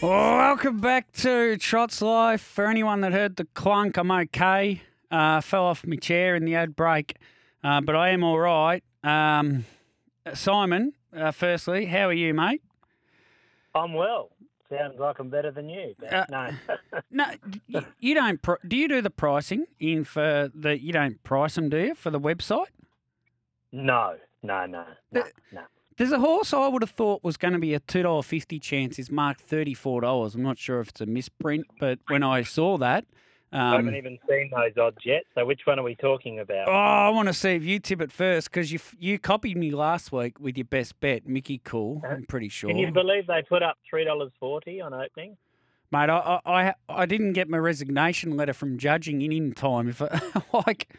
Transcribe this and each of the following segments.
Welcome back to Trots Life. For anyone that heard the clunk, I'm okay. Uh, fell off my chair in the ad break, uh, but I am all right. Um, Simon, uh, firstly, how are you, mate? I'm well. Sounds like I'm better than you. But Uh, no. No, you, you don't. Pr- do you do the pricing in for the? You don't price them, do you, for the website? no, no, no, no, The- no. There's a horse I would have thought was going to be a two dollar fifty chance. Is marked thirty four dollars. I'm not sure if it's a misprint, but when I saw that, I um, haven't even seen those odds yet. So which one are we talking about? Oh, I want to see if you tip it first because you you copied me last week with your best bet, Mickey Cool. I'm pretty sure, Can you believe they put up three dollars forty on opening? mate. I, I I I didn't get my resignation letter from judging in in time. If I, like, uh,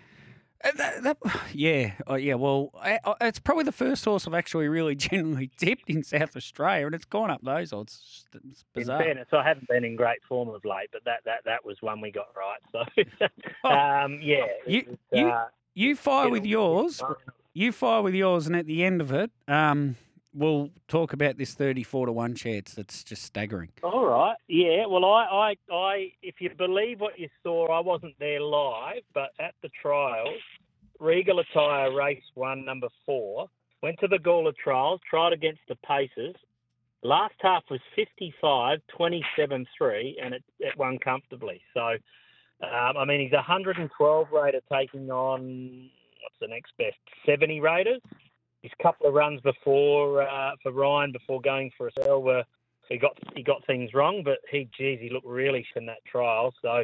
that, that, yeah, oh, yeah. Well, I, I- it's probably the first horse I've actually really genuinely tipped in South Australia, and it's gone up those odds. It's, it's bizarre. In fairness, I haven't been in great form of late, but that that, that was one we got right. So, Oh, um, yeah, You- you- uh, you fire with yours. You fire with yours, and at the end of it, um, we'll talk about this thirty-four to one chance. That's just staggering. All right. Yeah. Well, I, I, I, if you believe what you saw, I wasn't there live, but at the trials, Regal Attire Race One, number four, went to the Gawler trials, tried against the paces. Last half was 55, 27 3, and it, it won comfortably. So, um, I mean, he's 112 rater taking on, what's the next best? 70 raters. His couple of runs before uh, for Ryan before going for a sell were he got he got things wrong, but he geez he looked really in that trial. So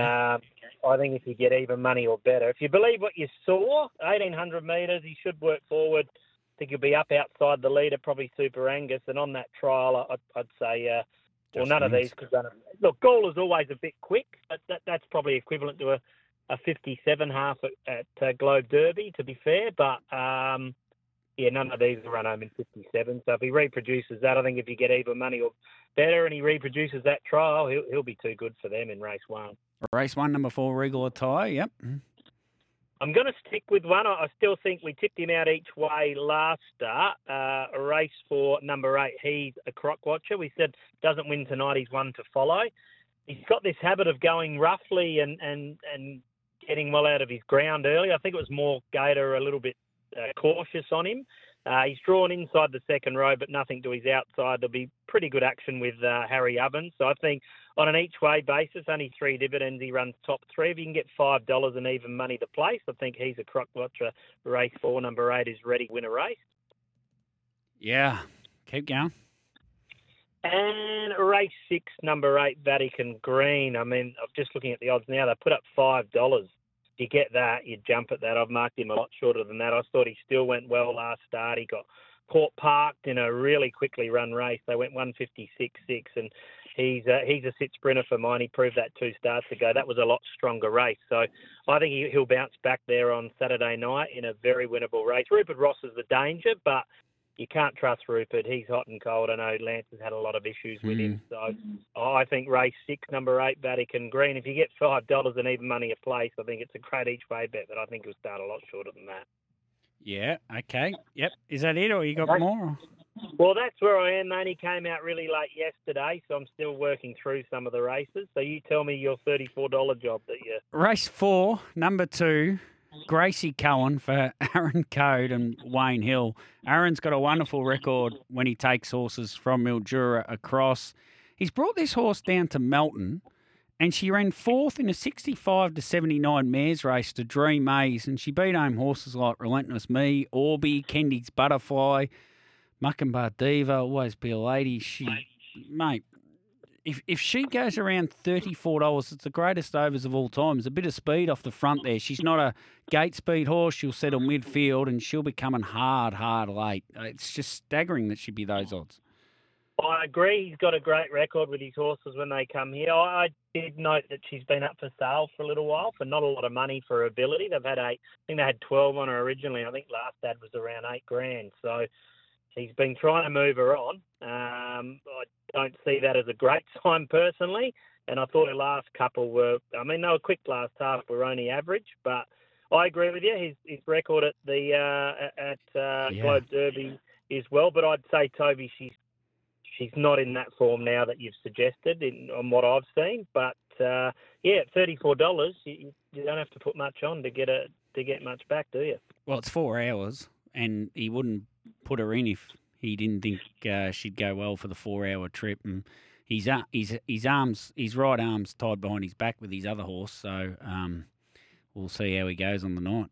um, I think if you get even money or better, if you believe what you saw, eighteen hundred metres, he should work forward. I think he'll be up outside the leader, probably Super Angus, and on that trial, I'd, I'd say. Uh, well, none of these could run. it. Look, Gawler's always a bit quick, but that, that's probably equivalent to a, a 57 half at, at uh, Globe Derby, to be fair. But um, yeah, none of these will run home in 57. So if he reproduces that, I think if you get even money or better and he reproduces that trial, he'll, he'll be too good for them in race one. Race one, number four, Regal Attire. Yep. I'm going to stick with one. I still think we tipped him out each way last start. Uh, a race for number eight. He's a croc watcher. We said doesn't win tonight. He's one to follow. He's got this habit of going roughly and and and getting well out of his ground early. I think it was more Gator a little bit cautious on him. Uh, he's drawn inside the second row, but nothing to his outside. There'll be pretty good action with uh, Harry Ovens. So I think on an each way basis, only three dividends, he runs top three. If you can get five dollars and even money to place, I think he's a croc watcher. Race four, number eight is ready to win a race. Yeah. Keep going. And race six, number eight, Vatican Green. I mean, I'm just looking at the odds now. They put up five dollars. You get that, you jump at that. I've marked him a lot shorter than that. I thought he still went well last start. He got caught parked in a really quickly run race. They went 156.6, and he's a, he's a sit sprinter for mine. He proved that two starts ago. That was a lot stronger race. So I think he, he'll bounce back there on Saturday night in a very winnable race. Rupert Ross is the danger, but you can't trust Rupert. He's hot and cold. I know Lance has had a lot of issues with him. Hmm. So I think race six, number eight, Vatican Green. If you get five dollars and even money a place, I think it's a great each way bet. But I think it'll start a lot shorter than that. Yeah. Okay. Yep. Is that it, or you got Okay. more? Well, that's where I am. They only came out really late yesterday, so I'm still working through some of the races. So you tell me your thirty-four dollar job that you. Race four, number two, Gracie Cohen for Aaron Code and Wayne Hill. Aaron's got a wonderful record when he takes horses from Mildura across. He's brought this horse down to Melton, and she ran fourth in a 65 to 79 mares race to Dream Maze, and she beat home horses like Relentless Me, Orby, Kendy's Butterfly, Muckambar Diva, Always Be a Lady. She, mate, if if she goes around thirty four dollars, it's the greatest overs of all time. There's a bit of speed off the front there. She's not a gate speed horse. She'll settle midfield and she'll be coming hard, hard late. It's just staggering that she'd be those odds. I agree. He's got a great record with his horses when they come here. I, I did note that she's been up for sale for a little while for not a lot of money for her ability. They've had eight. I think they had twelve on her originally. I think last ad was around eight grand. So he's been trying to move her on. Um, I don't see that as a great sign personally. And I thought her last couple were. I mean, they were quick last half. Were only average, but I agree with you. His his record at the uh, at uh, Yeah. Globe Derby is well, but I'd say Toby, she's she's not in that form now that you've suggested in, on what I've seen. But uh, yeah, thirty four dollars, you, you don't have to put much on to get a to get much back, do you? Well, it's four hours, and he wouldn't put her in if he didn't think uh, she'd go well for the four hour trip. And his uh, his his arms, his right arm's tied behind his back with his other horse, so um, we'll see how he goes on the night.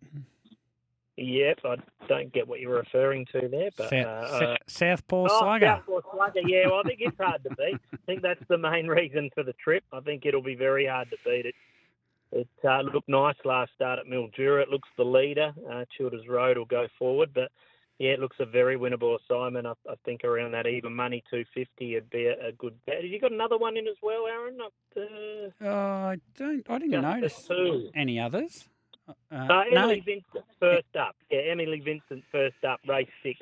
Yep, I don't get what you're referring to there, but South, uh, uh, Southpaw oh, Slugger. Southpaw Slugger. Yeah, well, I think it's hard to beat. I think that's the main reason for the trip. I think it'll be very hard to beat it. It uh, looked nice last start at Mildura. It looks the leader. Uh, Childers Road will go forward, but yeah, it looks a very winnable assignment. I, I think around that even money 250 would be a, a good bet. Have you got another one in as well, Aaron? To, Oh, I don't. I didn't notice any others. Uh, Uh, no, Emily Vincent first up. Yeah, Emily Vincent first up, race six,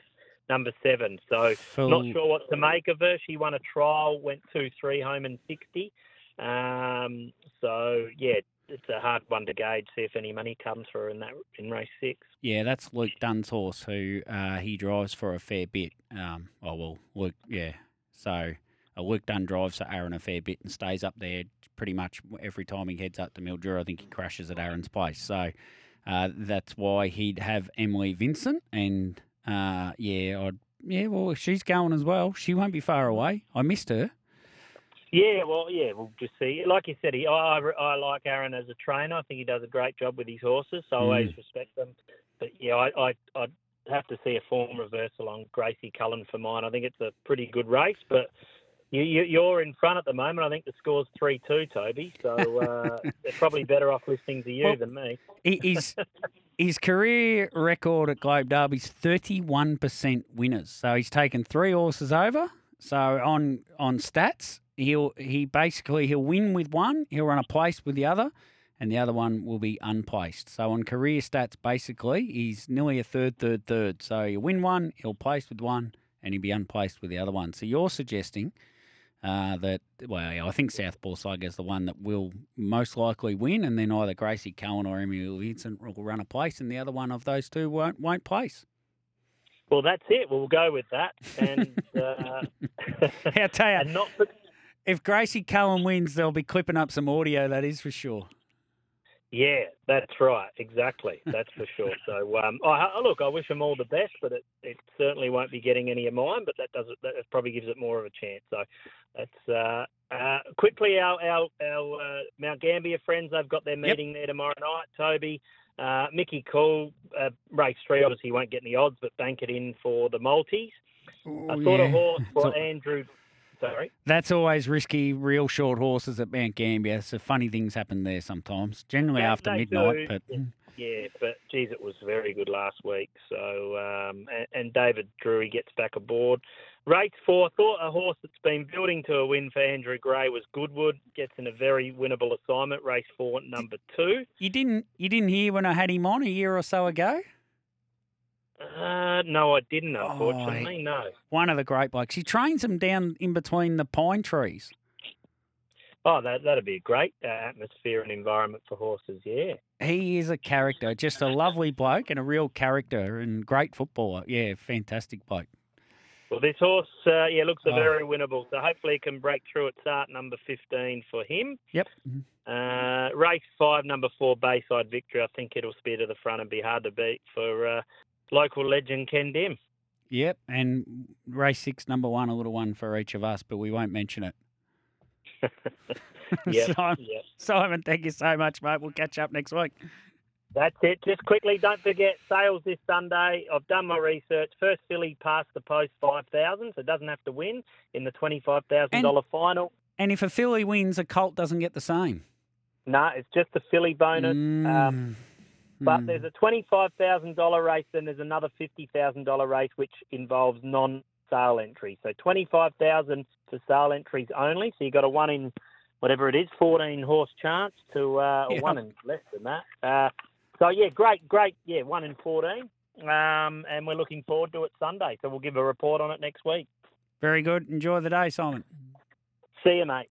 number seven. So full, not sure what to make of her. She won a trial, went two three home and sixty. Um, so yeah, it's a hard one to gauge. See if any money comes her in that in race six. Yeah, that's Luke Dunn's horse, who uh, he drives for a fair bit. Um, oh well, Luke, yeah. So uh, Luke Dunn drives for Aaron a fair bit and stays up there pretty much every time he heads up to Mildura. I think he crashes at Aaron's place. So uh, that's why he'd have Emily Vincent, and uh, yeah, I'd, yeah. Well, she's going as well. She won't be far away. I missed her. Yeah, well, yeah, we'll just see. Like you said, he, I, I like Aaron as a trainer. I think he does a great job with his horses, so I always respect them. But yeah, I, I, I'd have to see a form reversal on Gracie Cullen for mine. I think it's a pretty good race, but you, you, you're in front at the moment. I think the score's 3 2, Toby, so uh, they're probably better off listening to you Well- than me. He- His his career record at Globe Derby's thirty one percent winners. So he's taken three horses over. So on on stats, he'll he basically he'll win with one, he'll run a place with the other, and the other one will be unplaced. So on career stats, basically he's nearly a third, third, third. So he'll win one, he'll place with one, and he'll be unplaced with the other one. So you're suggesting. Uh, that well, I think Southpaw Slugger is the one that will most likely win, and then either Gracie Cohen or Emily Vincent will run a place, and the other one of those two won't won't place. Well, that's it. We'll go with that. And, uh, you, and not for, if Gracie Cohen wins, they'll be clipping up some audio. That is for sure. Yeah, that's right. Exactly. That's for sure. So, um, I, I- look, I wish them all the best, but it, it certainly won't be getting any of mine. But that does it. That probably gives it more of a chance. So, that's uh, uh, quickly our our, our uh, Mount Gambier friends. They've got their meeting there tomorrow night. Toby, uh, Mickey Cool, uh, race three. Obviously, won't get any odds, but bank it in for the Maltese. I thought a horse for So- Andrew. Sorry. That's always risky. Real short horses at Mount Gambier. So funny things happen there sometimes. Generally Yeah, after midnight, do. but Yeah. Yeah, but geez, it was very good last week. So, um, and, and David Drury gets back aboard. Race four, thought a horse that's been building to a win for Andrew Gray was Goodwood. Gets in a very winnable assignment. Race four, number two. you didn't you didn't hear when I had him on a year or so ago. Uh, no, I didn't, Oh, unfortunately. No. One of the great blokes. He trains them down in between the pine trees. Oh, that that'd be a great uh, atmosphere and environment for horses. Yeah. He is a character, just a lovely bloke and a real character and great footballer. Yeah, fantastic bloke. Well, this horse, uh, yeah, looks a Oh. very winnable. So hopefully, he can break through at start number fifteen for him. Yep. Uh, race five, number four, Bayside Victory. I think it'll spear to the front and be hard to beat for uh, local legend Ken Dim. Yep. And race six, number one, a little one for each of us, but we won't mention it. Yep, Simon, yep. Simon, thank you so much, mate. We'll catch up next week. That's it. Just quickly, don't forget sales this Sunday. I've done my research. First filly past the post five thousand, so doesn't have to win in the twenty five thousand dollar final. And if a filly wins, a colt doesn't get the same. No, it's just the filly bonus. Mm, But mm. there's a twenty-five thousand dollar race, and there's another fifty thousand dollar race which involves non-sale entry. So twenty-five thousand for sale entries only. So you got a one in whatever it is, fourteen horse chance to uh, Yeah. or one in less than that. Uh, so yeah, great, great, yeah, one in fourteen. Um, and we're looking forward to it Sunday. So we'll give a report on it next week. Very good. Enjoy the day, Simon. See you, mate.